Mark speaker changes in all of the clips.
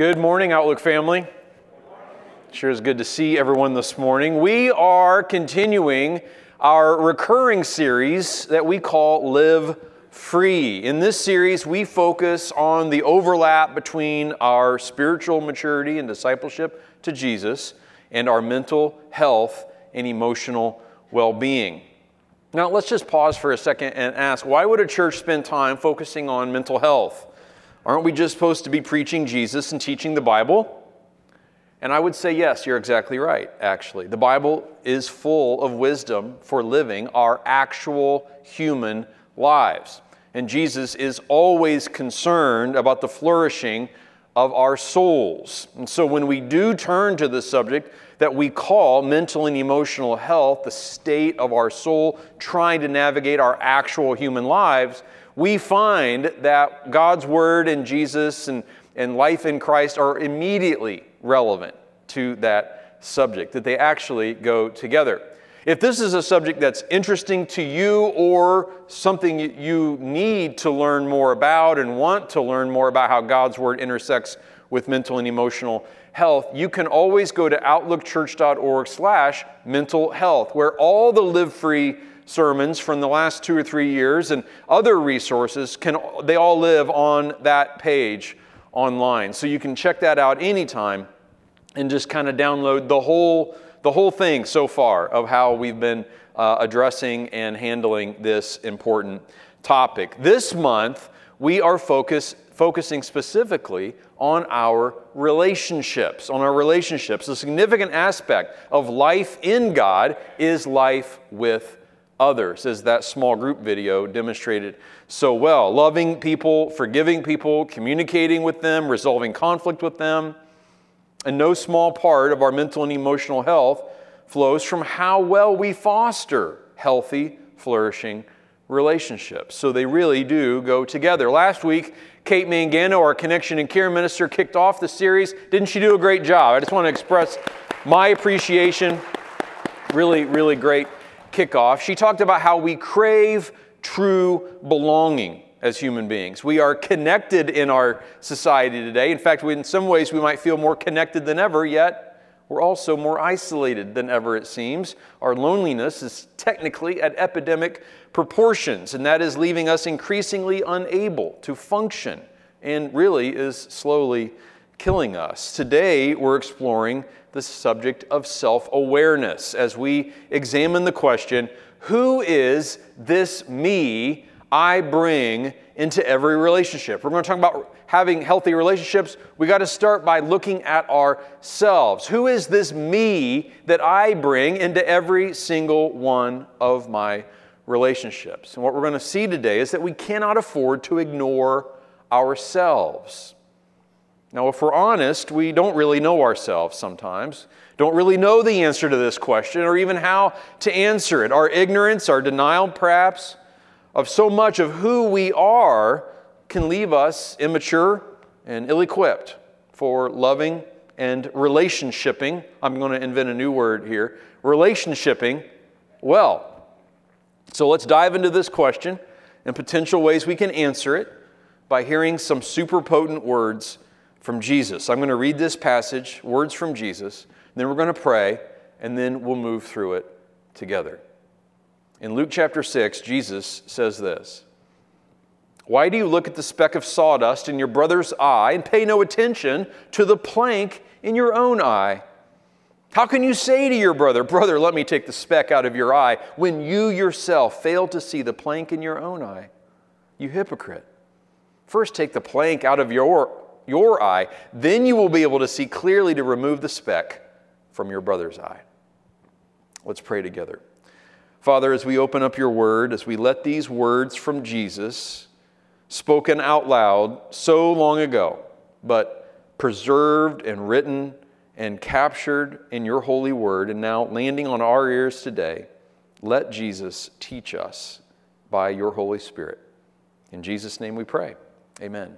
Speaker 1: Good morning, Outlook family. Sure is good to see everyone this morning. We are continuing our recurring series that we call Live Free. In this series, we focus on the overlap between our spiritual maturity and discipleship to Jesus and our mental health and emotional well being. Now, let's just pause for a second and ask why would a church spend time focusing on mental health? Aren't we just supposed to be preaching Jesus and teaching the Bible? And I would say, yes, you're exactly right, actually. The Bible is full of wisdom for living our actual human lives. And Jesus is always concerned about the flourishing of our souls. And so when we do turn to the subject that we call mental and emotional health, the state of our soul, trying to navigate our actual human lives, we find that God's Word and Jesus and, and life in Christ are immediately relevant to that subject, that they actually go together. If this is a subject that's interesting to you or something you need to learn more about and want to learn more about how God's Word intersects with mental and emotional health, you can always go to outlookchurch.org slash mental health, where all the Live Free sermons from the last two or three years and other resources can they all live on that page online. So you can check that out anytime and just kind of download the whole the whole thing so far of how we've been uh, addressing and handling this important topic. This month we are focus, focusing specifically on our relationships on our relationships. A significant aspect of life in god is life with others, as that small group video demonstrated so well. Loving people, forgiving people, communicating with them, resolving conflict with them. And no small part of our mental and emotional health flows from how well we foster healthy, flourishing relationships. So they really do go together. Last week, Kate Mangano, our connection and care minister, kicked off the series. Didn't she do a great job? I just want to express my appreciation. Really, really great kickoff, she talked about how we crave true belonging as human beings. We are connected in our society today. In fact, in some ways, we might feel more connected than ever, yet we're also more isolated than ever, it seems. Our loneliness is technically at epidemic proportions, and that is leaving us increasingly unable to function and really is slowly killing us. Today, we're exploring the subject of self awareness as we examine the question who is this me I bring into every relationship? We're going to talk about having healthy relationships. We got to start by looking at ourselves. Who is this me that I bring into every single one of my relationships? And what we're going to see today is that we cannot afford to ignore ourselves. Now, if we're honest, we don't really know ourselves sometimes, don't really know the answer to this question or even how to answer it. Our ignorance, our denial, perhaps, of so much of who we are can leave us immature and ill equipped for loving and relationshiping. I'm going to invent a new word here relationshiping well. So let's dive into this question and potential ways we can answer it by hearing some super potent words from Jesus. I'm going to read this passage, words from Jesus, then we're going to pray, and then we'll move through it together. In Luke chapter 6, Jesus says this Why do you look at the speck of sawdust in your brother's eye and pay no attention to the plank in your own eye? How can you say to your brother, Brother, let me take the speck out of your eye, when you yourself fail to see the plank in your own eye? You hypocrite. First, take the plank out of your your eye, then you will be able to see clearly to remove the speck from your brother's eye. Let's pray together. Father, as we open up your word, as we let these words from Jesus, spoken out loud so long ago, but preserved and written and captured in your holy word, and now landing on our ears today, let Jesus teach us by your Holy Spirit. In Jesus' name we pray. Amen.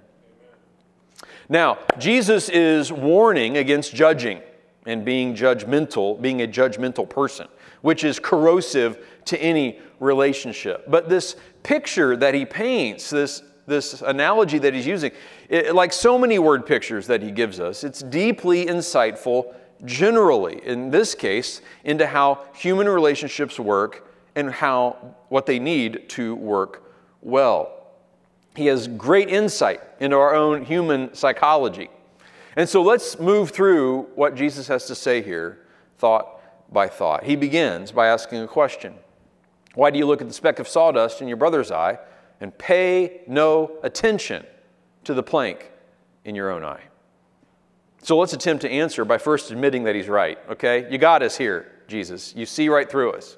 Speaker 1: Now, Jesus is warning against judging and being judgmental, being a judgmental person, which is corrosive to any relationship. But this picture that he paints, this this analogy that he's using, it, like so many word pictures that he gives us, it's deeply insightful generally, in this case, into how human relationships work and how what they need to work well. He has great insight into our own human psychology. And so let's move through what Jesus has to say here, thought by thought. He begins by asking a question Why do you look at the speck of sawdust in your brother's eye and pay no attention to the plank in your own eye? So let's attempt to answer by first admitting that he's right, okay? You got us here, Jesus. You see right through us.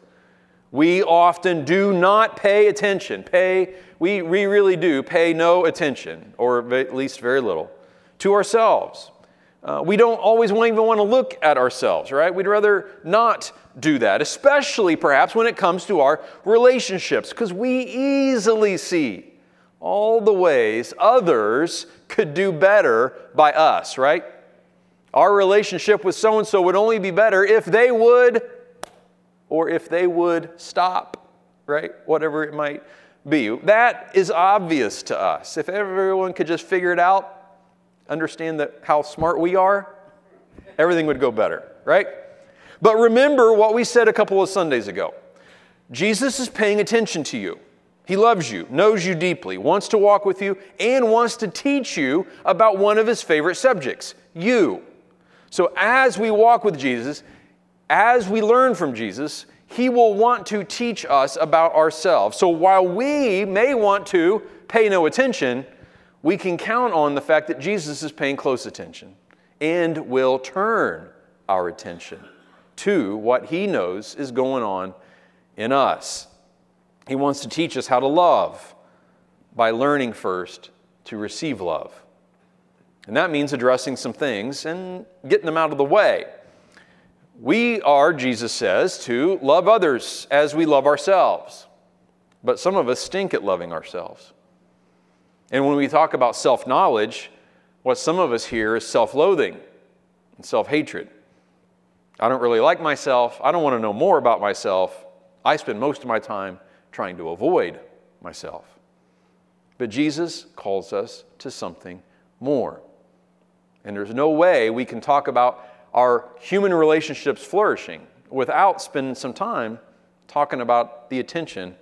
Speaker 1: We often do not pay attention. Pay, we, we really do pay no attention, or at least very little, to ourselves. Uh, we don't always even want to look at ourselves, right? We'd rather not do that, especially perhaps when it comes to our relationships, because we easily see all the ways others could do better by us, right? Our relationship with so and so would only be better if they would, or if they would stop, right? Whatever it might be. That is obvious to us. If everyone could just figure it out, understand that how smart we are, everything would go better, right? But remember what we said a couple of Sundays ago. Jesus is paying attention to you. He loves you, knows you deeply, wants to walk with you, and wants to teach you about one of his favorite subjects, you. So as we walk with Jesus, as we learn from Jesus, he will want to teach us about ourselves. So while we may want to pay no attention, we can count on the fact that Jesus is paying close attention and will turn our attention to what he knows is going on in us. He wants to teach us how to love by learning first to receive love. And that means addressing some things and getting them out of the way. We are, Jesus says, to love others as we love ourselves. But some of us stink at loving ourselves. And when we talk about self knowledge, what some of us hear is self loathing and self hatred. I don't really like myself. I don't want to know more about myself. I spend most of my time trying to avoid myself. But Jesus calls us to something more. And there's no way we can talk about our human relationships flourishing without spending some time talking about the attention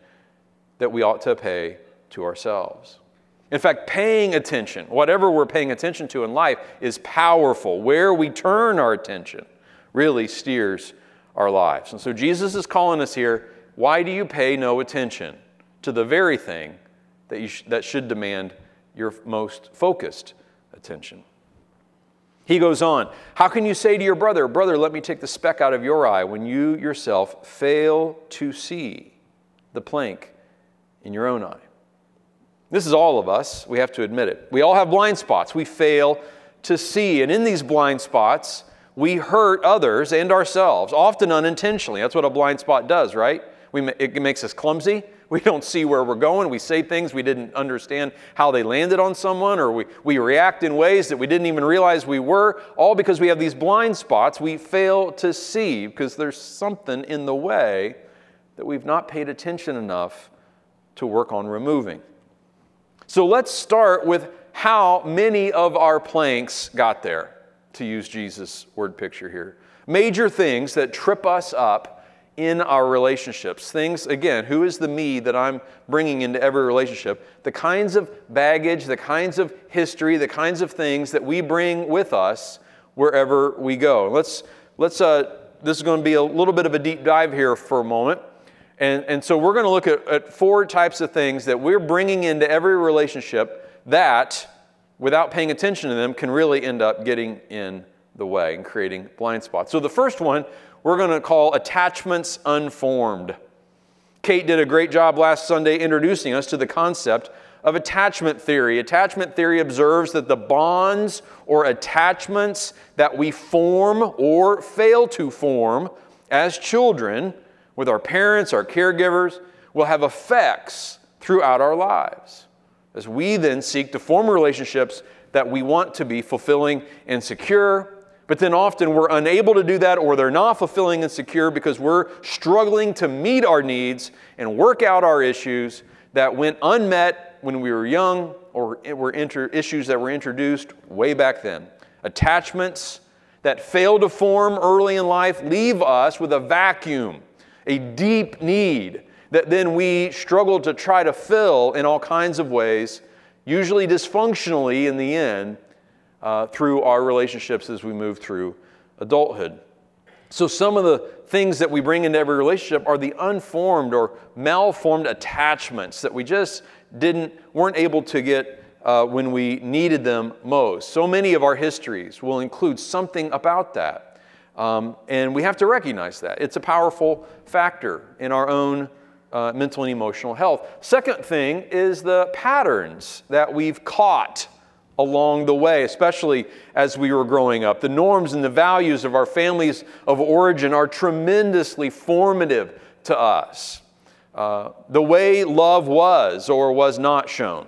Speaker 1: that we ought to pay to ourselves. In fact, paying attention, whatever we're paying attention to in life, is powerful. Where we turn our attention really steers our lives. And so Jesus is calling us here why do you pay no attention to the very thing that, you sh- that should demand your most focused attention? He goes on, How can you say to your brother, Brother, let me take the speck out of your eye, when you yourself fail to see the plank in your own eye? This is all of us. We have to admit it. We all have blind spots. We fail to see. And in these blind spots, we hurt others and ourselves, often unintentionally. That's what a blind spot does, right? We, it makes us clumsy. We don't see where we're going. We say things we didn't understand how they landed on someone, or we, we react in ways that we didn't even realize we were, all because we have these blind spots we fail to see because there's something in the way that we've not paid attention enough to work on removing. So let's start with how many of our planks got there, to use Jesus' word picture here. Major things that trip us up in our relationships. Things, again, who is the me that I'm bringing into every relationship? The kinds of baggage, the kinds of history, the kinds of things that we bring with us wherever we go. Let's, let's, uh, this is going to be a little bit of a deep dive here for a moment. And, and so we're going to look at, at four types of things that we're bringing into every relationship that, without paying attention to them, can really end up getting in the way and creating blind spots. So the first one we're going to call attachments unformed. Kate did a great job last Sunday introducing us to the concept of attachment theory. Attachment theory observes that the bonds or attachments that we form or fail to form as children with our parents, our caregivers, will have effects throughout our lives. As we then seek to form relationships that we want to be fulfilling and secure, but then often we're unable to do that or they're not fulfilling and secure because we're struggling to meet our needs and work out our issues that went unmet when we were young or were inter- issues that were introduced way back then. Attachments that fail to form early in life leave us with a vacuum, a deep need that then we struggle to try to fill in all kinds of ways, usually dysfunctionally in the end, uh, through our relationships as we move through adulthood. So, some of the things that we bring into every relationship are the unformed or malformed attachments that we just didn't, weren't able to get uh, when we needed them most. So many of our histories will include something about that. Um, and we have to recognize that. It's a powerful factor in our own uh, mental and emotional health. Second thing is the patterns that we've caught along the way, especially as we were growing up. The norms and the values of our families of origin are tremendously formative to us. Uh, the way love was or was not shown,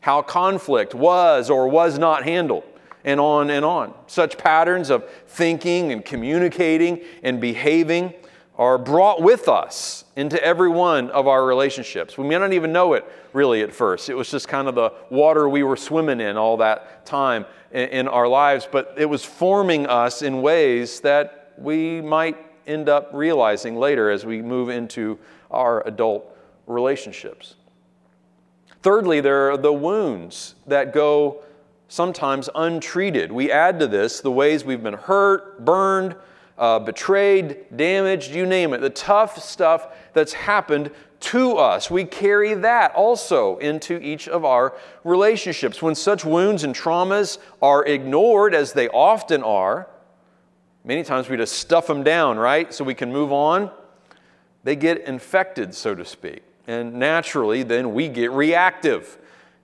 Speaker 1: how conflict was or was not handled, and on and on. Such patterns of thinking and communicating and behaving are brought with us into every one of our relationships. We may not even know it really at first. It was just kind of the water we were swimming in all that time in, our lives, but it was forming us in ways that we might end up realizing later as we move into our adult relationships. Thirdly, there are the wounds that go sometimes untreated. We add to this the ways we've been hurt, burned, uh, betrayed, damaged, you name it, the tough stuff that's happened to us. We carry that also into each of our relationships. When such wounds and traumas are ignored, as they often are, many times we just stuff them down, right? So we can move on. They get infected, so to speak. And naturally, then we get reactive.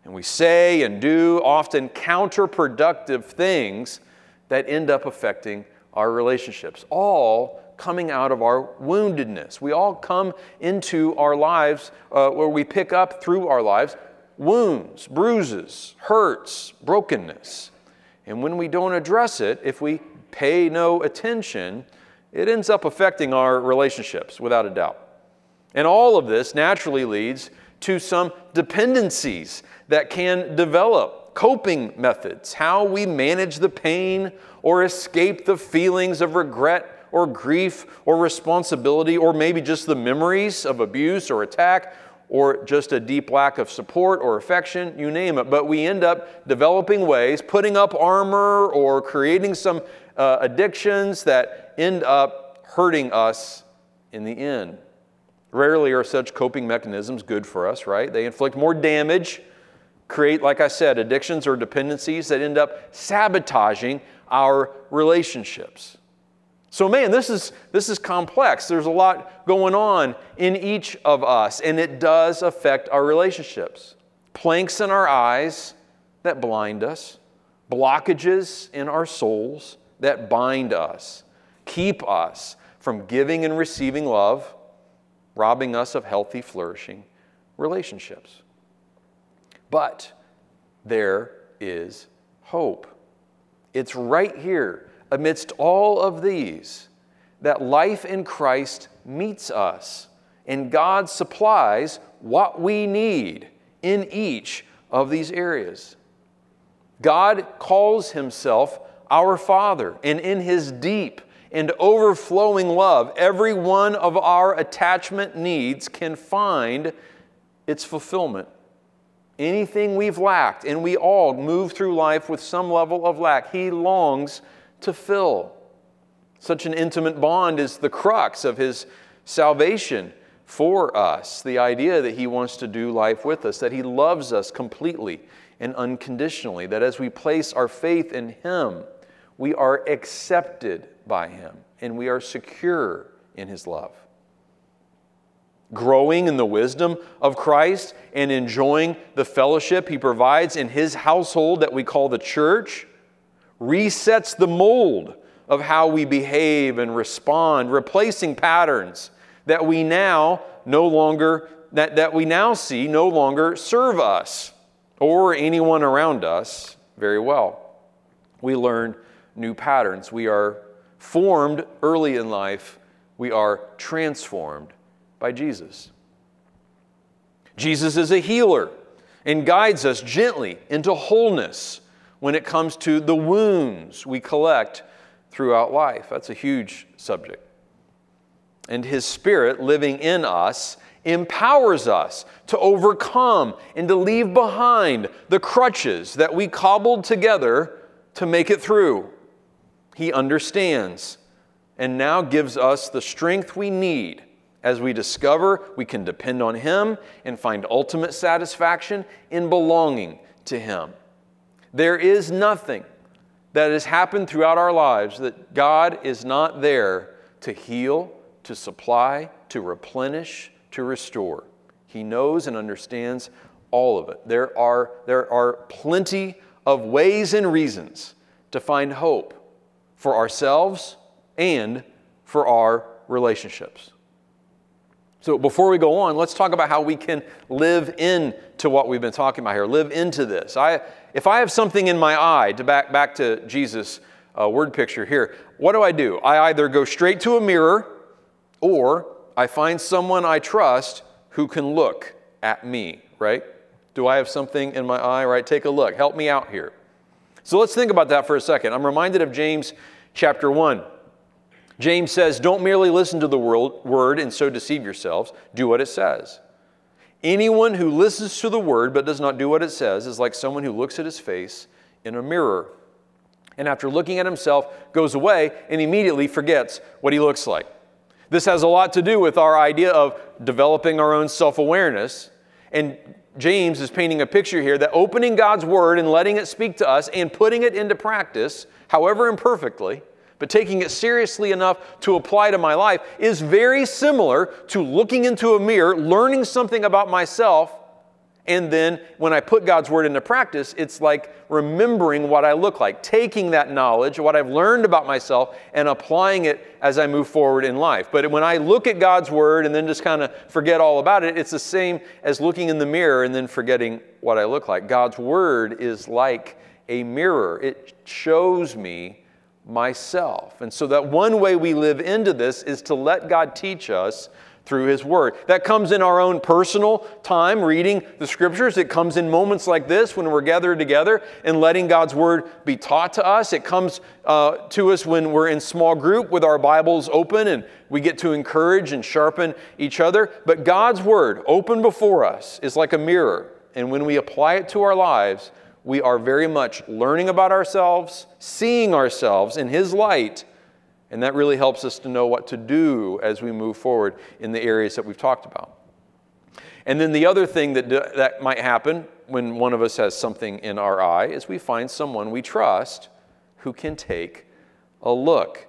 Speaker 1: And we say and do often counterproductive things that end up affecting our relationships, all coming out of our woundedness. We all come into our lives uh, where we pick up through our lives wounds, bruises, hurts, brokenness. And when we don't address it, if we pay no attention, it ends up affecting our relationships without a doubt. And all of this naturally leads to some dependencies that can develop coping methods, how we manage the pain or escape the feelings of regret or grief or responsibility, or maybe just the memories of abuse or attack, or just a deep lack of support or affection, you name it. But we end up developing ways, putting up armor, or creating some uh, addictions that end up hurting us in the end. Rarely are such coping mechanisms good for us, right? They inflict more damage create, like I said, addictions or dependencies that end up sabotaging our relationships. So, man, this is, this is complex. There's a lot going on in each of us, and it does affect our relationships. Planks in our eyes that blind us, blockages in our souls that bind us, keep us from giving and receiving love, robbing us of healthy, flourishing relationships. But there is hope. It's right here, amidst all of these, that life in Christ meets us, and God supplies what we need in each of these areas. God calls Himself our Father, and in His deep and overflowing love, every one of our attachment needs can find its fulfillment anything we've lacked, and we all move through life with some level of lack, He longs to fill. Such an intimate bond is the crux of His salvation for us. The idea that He wants to do life with us, that He loves us completely and unconditionally, that as we place our faith in Him, we are accepted by Him and we are secure in His love growing in the wisdom of Christ and enjoying the fellowship he provides in his household that we call the church, resets the mold of how we behave and respond, replacing patterns that we now no longer that, that we now see no longer serve us or anyone around us very well. We learn new patterns. We are formed early in life. We are transformed by Jesus. Jesus is a healer. and guides us gently into wholeness when it comes to the wounds we collect throughout life. That's a huge subject. And His Spirit living in us empowers us to overcome and to leave behind the crutches that we cobbled together to make it through. He understands and now gives us the strength we need as we discover we can depend on Him and find ultimate satisfaction in belonging to Him. There is nothing that has happened throughout our lives that God is not there to heal, to supply, to replenish, to restore. He knows and understands all of it. There are, there are plenty of ways and reasons to find hope for ourselves and for our relationships. So, before we go on, let's talk about how we can live into what we've been talking about here. Live into this. I, if I have something in my eye, to back, back to Jesus' uh, word picture here, what do I do? I either go straight to a mirror or I find someone I trust who can look at me, right? Do I have something in my eye, right? Take a look. Help me out here. So let's think about that for a second. I'm reminded of James chapter 1. James says, Don't merely listen to the word and so deceive yourselves. Do what it says. Anyone who listens to the word but does not do what it says is like someone who looks at his face in a mirror. And after looking at himself, goes away and immediately forgets what he looks like. This has a lot to do with our idea of developing our own self awareness. And James is painting a picture here that opening God's word and letting it speak to us and putting it into practice, however imperfectly, but taking it seriously enough to apply to my life, is very similar to looking into a mirror, learning something about myself, and then when I put God's word into practice, it's like remembering what I look like, taking that knowledge, what I've learned about myself, and applying it as I move forward in life. But when I look at God's word and then just kind of forget all about it, it's the same as looking in the mirror and then forgetting what I look like. God's word is like a mirror, it shows me myself. And so, that one way we live into this is to let God teach us through His Word. That comes in our own personal time reading the Scriptures. It comes in moments like this when we're gathered together and letting God's Word be taught to us. It comes uh, to us when we're in small group with our Bibles open and we get to encourage and sharpen each other. But God's Word, open before us, is like a mirror. And when we apply it to our lives, we are very much learning about ourselves, seeing ourselves in His light and that really helps us to know what to do as we move forward in the areas that we've talked about. And then the other thing that, that might happen when one of us has something in our eye is we find someone we trust who can take a look.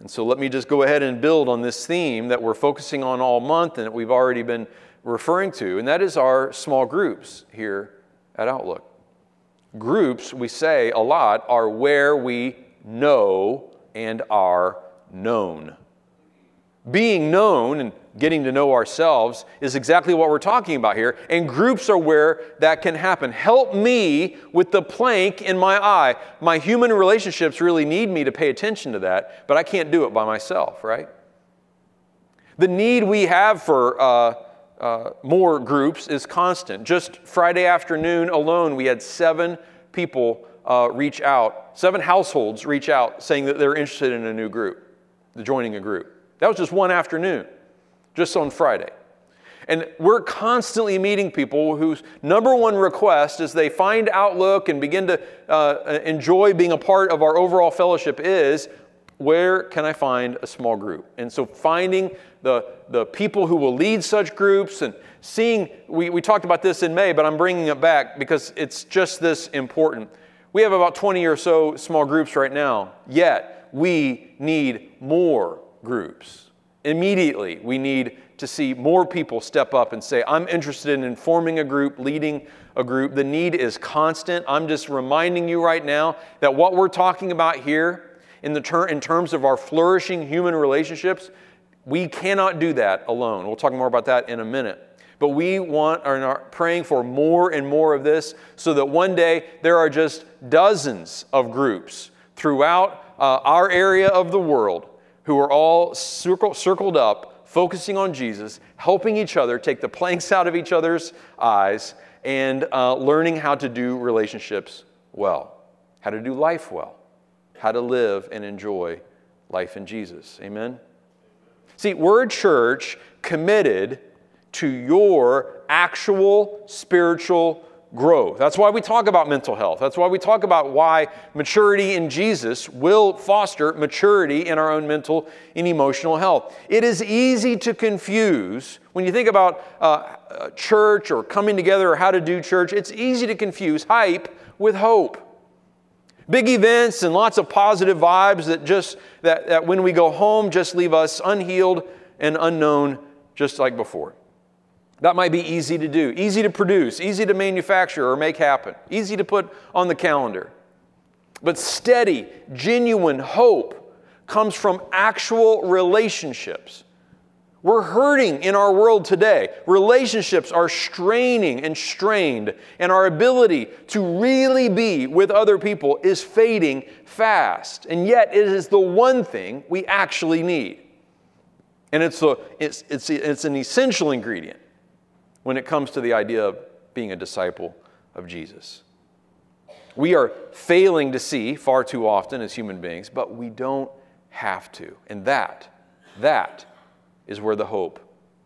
Speaker 1: And so let me just go ahead and build on this theme that we're focusing on all month and that we've already been referring to, and that is our small groups here at Outlook. Groups, we say a lot, are where we know and are known. Being known and getting to know ourselves is exactly what we're talking about here, and groups are where that can happen. Help me with the plank in my eye. My human relationships really need me to pay attention to that, but I can't do it by myself, right? The need we have for uh, uh, more groups is constant. Just Friday afternoon alone, we had seven people uh, reach out, seven households reach out saying that they're interested in a new group, joining a group. That was just one afternoon, just on Friday. And we're constantly meeting people whose number one request as they find Outlook and begin to uh, enjoy being a part of our overall fellowship is where can I find a small group? And so finding the, the people who will lead such groups and seeing, we, we talked about this in May, but I'm bringing it back because it's just this important. We have about 20 or so small groups right now, yet we need more groups. Immediately, we need to see more people step up and say, I'm interested in forming a group, leading a group. The need is constant. I'm just reminding you right now that what we're talking about here in, the ter- in terms of our flourishing human relationships, we cannot do that alone. We'll talk more about that in a minute. But we want are praying for more and more of this so that one day there are just dozens of groups throughout uh, our area of the world who are all circle, circled up, focusing on Jesus, helping each other take the planks out of each other's eyes, and uh, learning how to do relationships well, how to do life well, how to live and enjoy life in Jesus. Amen? See, we're a church committed to your actual spiritual growth. That's why we talk about mental health. That's why we talk about why maturity in Jesus will foster maturity in our own mental and emotional health. It is easy to confuse when you think about uh, church or coming together or how to do church, it's easy to confuse hype with hope. Big events and lots of positive vibes that just that, that when we go home just leave us unhealed and unknown just like before. That might be easy to do, easy to produce, easy to manufacture or make happen, easy to put on the calendar. But steady, genuine hope comes from actual relationships. We're hurting in our world today. Relationships are straining and strained, and our ability to really be with other people is fading fast. And yet, it is the one thing we actually need. And it's, a, it's, it's, it's an essential ingredient when it comes to the idea of being a disciple of Jesus. We are failing to see far too often as human beings, but we don't have to. And that, that is where the hope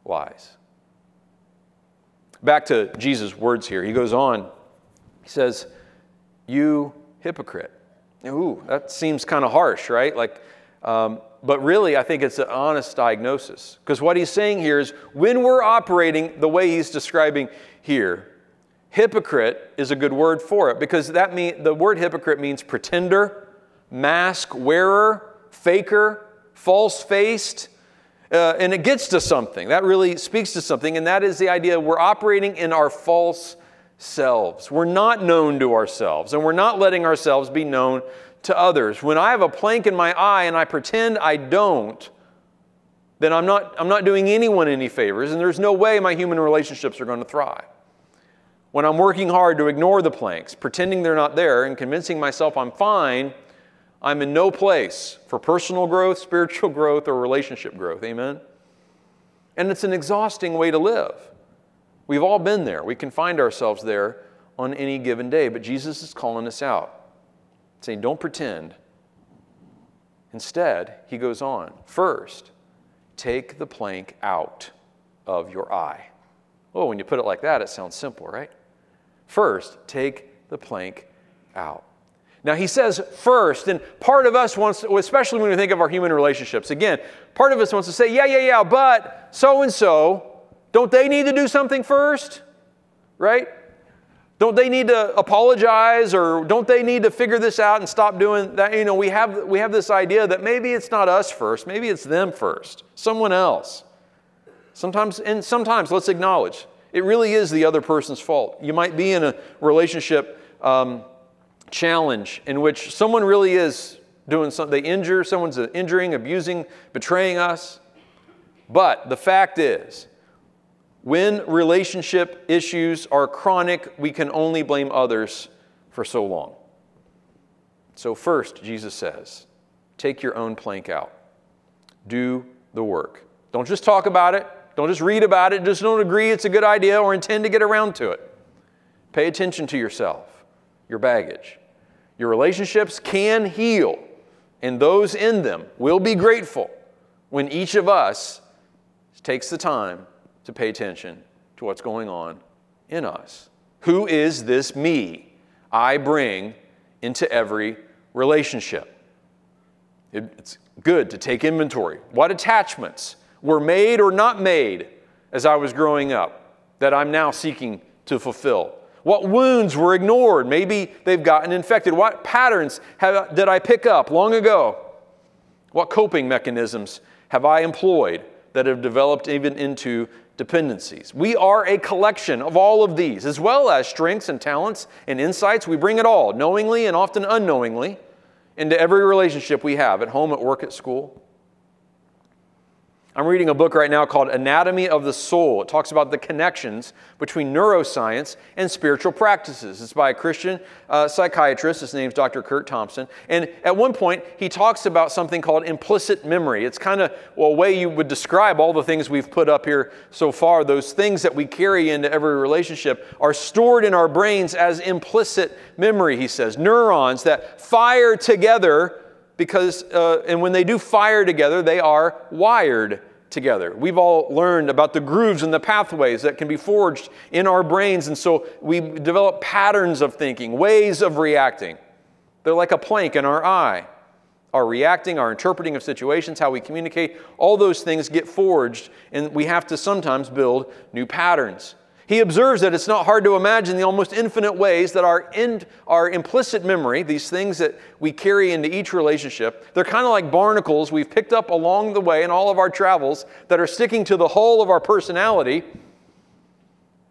Speaker 1: lies. Back to Jesus' words here. He goes on, he says, You hypocrite. Ooh, that seems kind of harsh, right? Like, um, but really, I think it's an honest diagnosis. Because what he's saying here is when we're operating the way he's describing here, hypocrite is a good word for it because that mean, the word hypocrite means pretender, mask wearer, faker, false faced. Uh, and it gets to something. That really speaks to something, and that is the idea we're operating in our false selves. We're not known to ourselves, and we're not letting ourselves be known to others. When I have a plank in my eye and I pretend I don't, then I'm not, I'm not doing anyone any favors, and there's no way my human relationships are going to thrive. When I'm working hard to ignore the planks, pretending they're not there, and convincing myself I'm fine, I'm in no place for personal growth, spiritual growth, or relationship growth. Amen? And it's an exhausting way to live. We've all been there. We can find ourselves there on any given day, but Jesus is calling us out saying, Don't pretend. Instead, he goes on, First, take the plank out of your eye. Oh, when you put it like that, it sounds simple, right? First, take the plank out. Now, he says first, and part of us wants, especially when we think of our human relationships, again, part of us wants to say, yeah, yeah, yeah, but so and so, don't they need to do something first? Right? Don't they need to apologize or don't they need to figure this out and stop doing that? You know, we have, we have this idea that maybe it's not us first, maybe it's them first, someone else. Sometimes, and sometimes, let's acknowledge, it really is the other person's fault. You might be in a relationship um, challenge in which someone really is doing something, they injure, someone's injuring, abusing, betraying us. But the fact is, when relationship issues are chronic, we can only blame others for so long. So, first, Jesus says, take your own plank out. Do the work. Don't just talk about it. Don't just read about it. Just don't agree it's a good idea or intend to get around to it. Pay attention to yourself, your baggage. Your relationships can heal, and those in them will be grateful when each of us takes the time to pay attention to what's going on in us. Who is this me I bring into every relationship? It's good to take inventory. What attachments were made or not made as I was growing up that I'm now seeking to fulfill? What wounds were ignored? Maybe they've gotten infected. What patterns have, did I pick up long ago? What coping mechanisms have I employed that have developed even into dependencies. We are a collection of all of these, as well as strengths and talents and insights. We bring it all, knowingly and often unknowingly, into every relationship we have at home, at work, at school. I'm reading a book right now called Anatomy of the Soul. It talks about the connections between neuroscience and spiritual practices. It's by a Christian uh, psychiatrist. His name's Dr. Curt Thompson. And at one point, he talks about something called implicit memory. It's kind of well, a way you would describe all the things we've put up here so far. Those things that we carry into every relationship are stored in our brains as implicit memory, he says. Neurons that fire together because, uh, and when they do fire together, they are wired together. We've all learned about the grooves and the pathways that can be forged in our brains, and so we develop patterns of thinking, ways of reacting. They're like a plank in our eye. Our reacting, our interpreting of situations, how we communicate, all those things get forged, and we have to sometimes build new patterns. He observes that it's not hard to imagine the almost infinite ways that our, our implicit memory, these things that we carry into each relationship, they're kind of like barnacles we've picked up along the way in all of our travels that are sticking to the whole of our personality,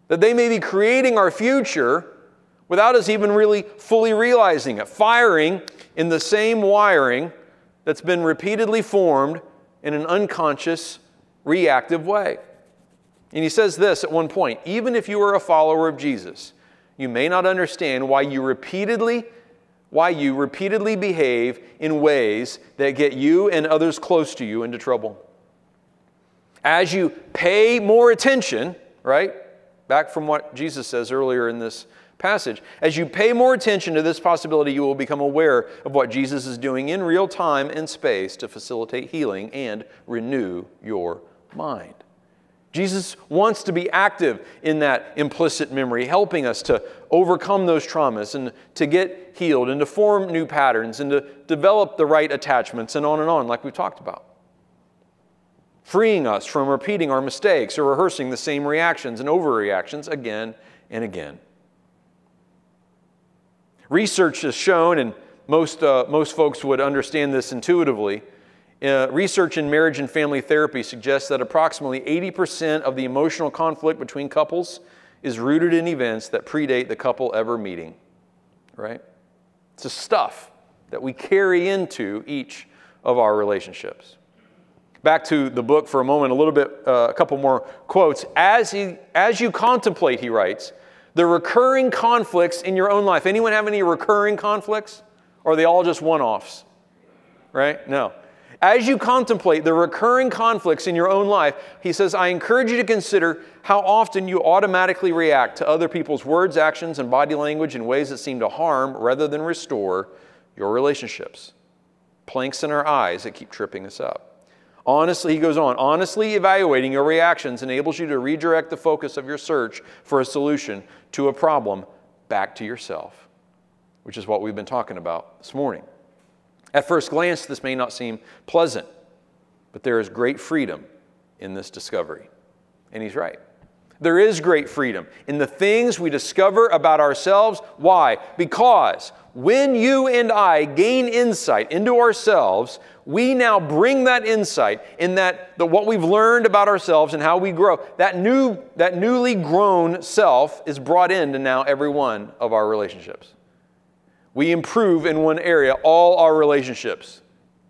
Speaker 1: that they may be creating our future without us even really fully realizing it, firing in the same wiring that's been repeatedly formed in an unconscious, reactive way. And he says this at one point even if you are a follower of Jesus, you may not understand why you repeatedly why you repeatedly behave in ways that get you and others close to you into trouble. As you pay more attention, right? Back from what Jesus says earlier in this passage. As you pay more attention to this possibility, you will become aware of what Jesus is doing in real time and space to facilitate healing and renew your mind. Jesus wants to be active in that implicit memory, helping us to overcome those traumas and to get healed and to form new patterns and to develop the right attachments and on and on, like we've talked about. Freeing us from repeating our mistakes or rehearsing the same reactions and overreactions again and again. Research has shown, and most, uh, most folks would understand this intuitively, uh, research in marriage and family therapy suggests that approximately 80% of the emotional conflict between couples is rooted in events that predate the couple ever meeting. Right? It's the stuff that we carry into each of our relationships. Back to the book for a moment, a little bit, uh, a couple more quotes. As, he, as you contemplate, he writes, the recurring conflicts in your own life. Anyone have any recurring conflicts? Or are they all just one offs? Right? No. As you contemplate the recurring conflicts in your own life, he says, I encourage you to consider how often you automatically react to other people's words, actions, and body language in ways that seem to harm rather than restore your relationships. Planks in our eyes that keep tripping us up. Honestly, he goes on, honestly evaluating your reactions enables you to redirect the focus of your search for a solution to a problem back to yourself, which is what we've been talking about this morning. At first glance, this may not seem pleasant, but there is great freedom in this discovery. And he's right. There is great freedom in the things we discover about ourselves. Why? Because when you and I gain insight into ourselves, we now bring that insight in that the, what we've learned about ourselves and how we grow. That new, that newly grown self is brought into now every one of our relationships we improve in one area, all our relationships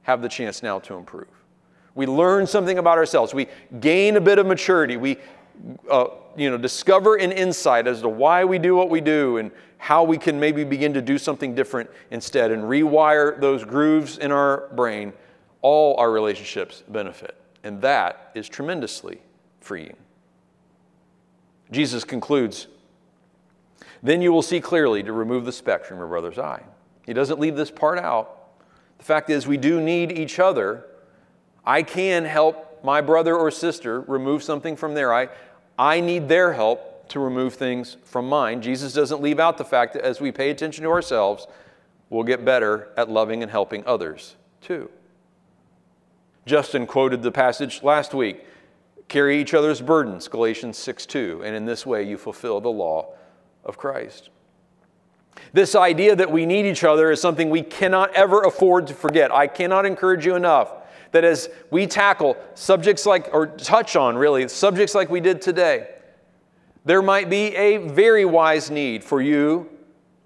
Speaker 1: have the chance now to improve. We learn something about ourselves. We gain a bit of maturity. We uh, you know, discover an insight as to why we do what we do and how we can maybe begin to do something different instead and rewire those grooves in our brain. All our relationships benefit. And that is tremendously freeing. Jesus concludes then you will see clearly to remove the speck from your brother's eye. He doesn't leave this part out. The fact is, we do need each other. I can help my brother or sister remove something from their eye. I need their help to remove things from mine. Jesus doesn't leave out the fact that as we pay attention to ourselves, we'll get better at loving and helping others too. Justin quoted the passage last week carry each other's burdens, Galatians 6 2, and in this way you fulfill the law of Christ. This idea that we need each other is something we cannot ever afford to forget. I cannot encourage you enough that as we tackle subjects like, or touch on really, subjects like we did today, there might be a very wise need for you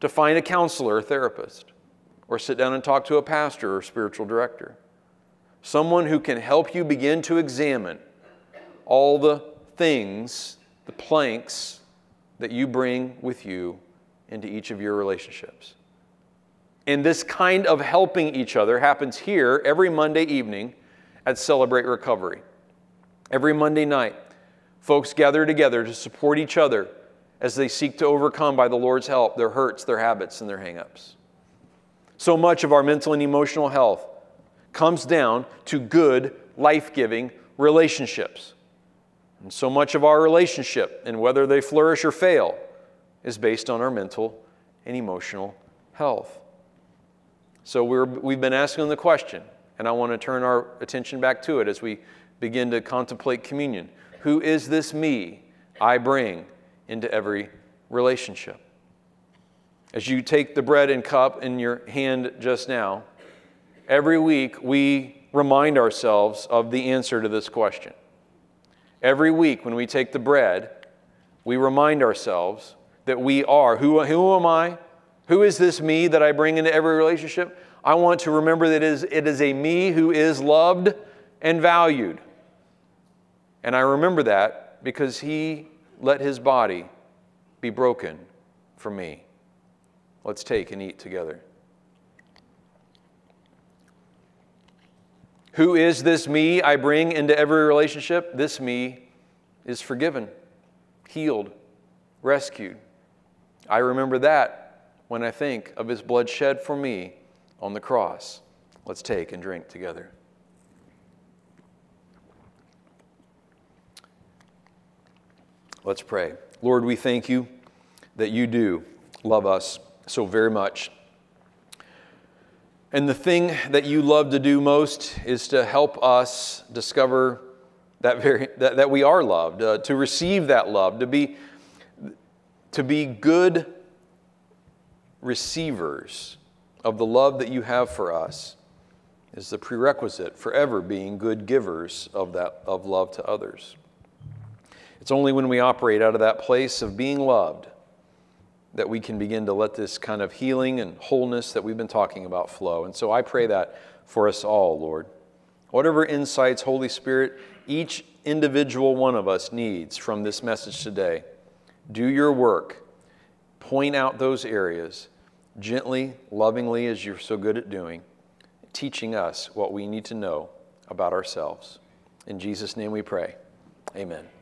Speaker 1: to find a counselor or therapist, or sit down and talk to a pastor or spiritual director. someone who can help you begin to examine all the things, the planks that you bring with you into each of your relationships. And this kind of helping each other happens here every Monday evening at Celebrate Recovery. Every Monday night, folks gather together to support each other as they seek to overcome, by the Lord's help, their hurts, their habits, and their hangups. So much of our mental and emotional health comes down to good, life giving relationships. And so much of our relationship, and whether they flourish or fail, is based on our mental and emotional health. So we we've been asking the question, and I want to turn our attention back to it as we begin to contemplate communion. Who is this me I bring into every relationship? As you take the bread and cup in your hand just now, every week we remind ourselves of the answer to this question. Every week when we take the bread, we remind ourselves that we are. Who, who am I? Who is this me that I bring into every relationship? I want to remember that it is, it is a me who is loved and valued. And I remember that because he let his body be broken for me. Let's take and eat together. Who is this me I bring into every relationship? This me is forgiven, healed, rescued. I remember that when I think of his blood shed for me on the cross. Let's take and drink together. Let's pray. Lord, we thank you that you do love us so very much. And the thing that you love to do most is to help us discover that, very, that, that we are loved, uh, to receive that love, to be, to be good receivers of the love that you have for us is the prerequisite for ever being good givers of that of love to others. It's only when we operate out of that place of being loved that we can begin to let this kind of healing and wholeness that we've been talking about flow. And so I pray that for us all, Lord. Whatever insights, Holy Spirit, each individual one of us needs from this message today, do your work. Point out those areas gently, lovingly, as you're so good at doing, teaching us what we need to know about ourselves. In Jesus' name we pray. Amen.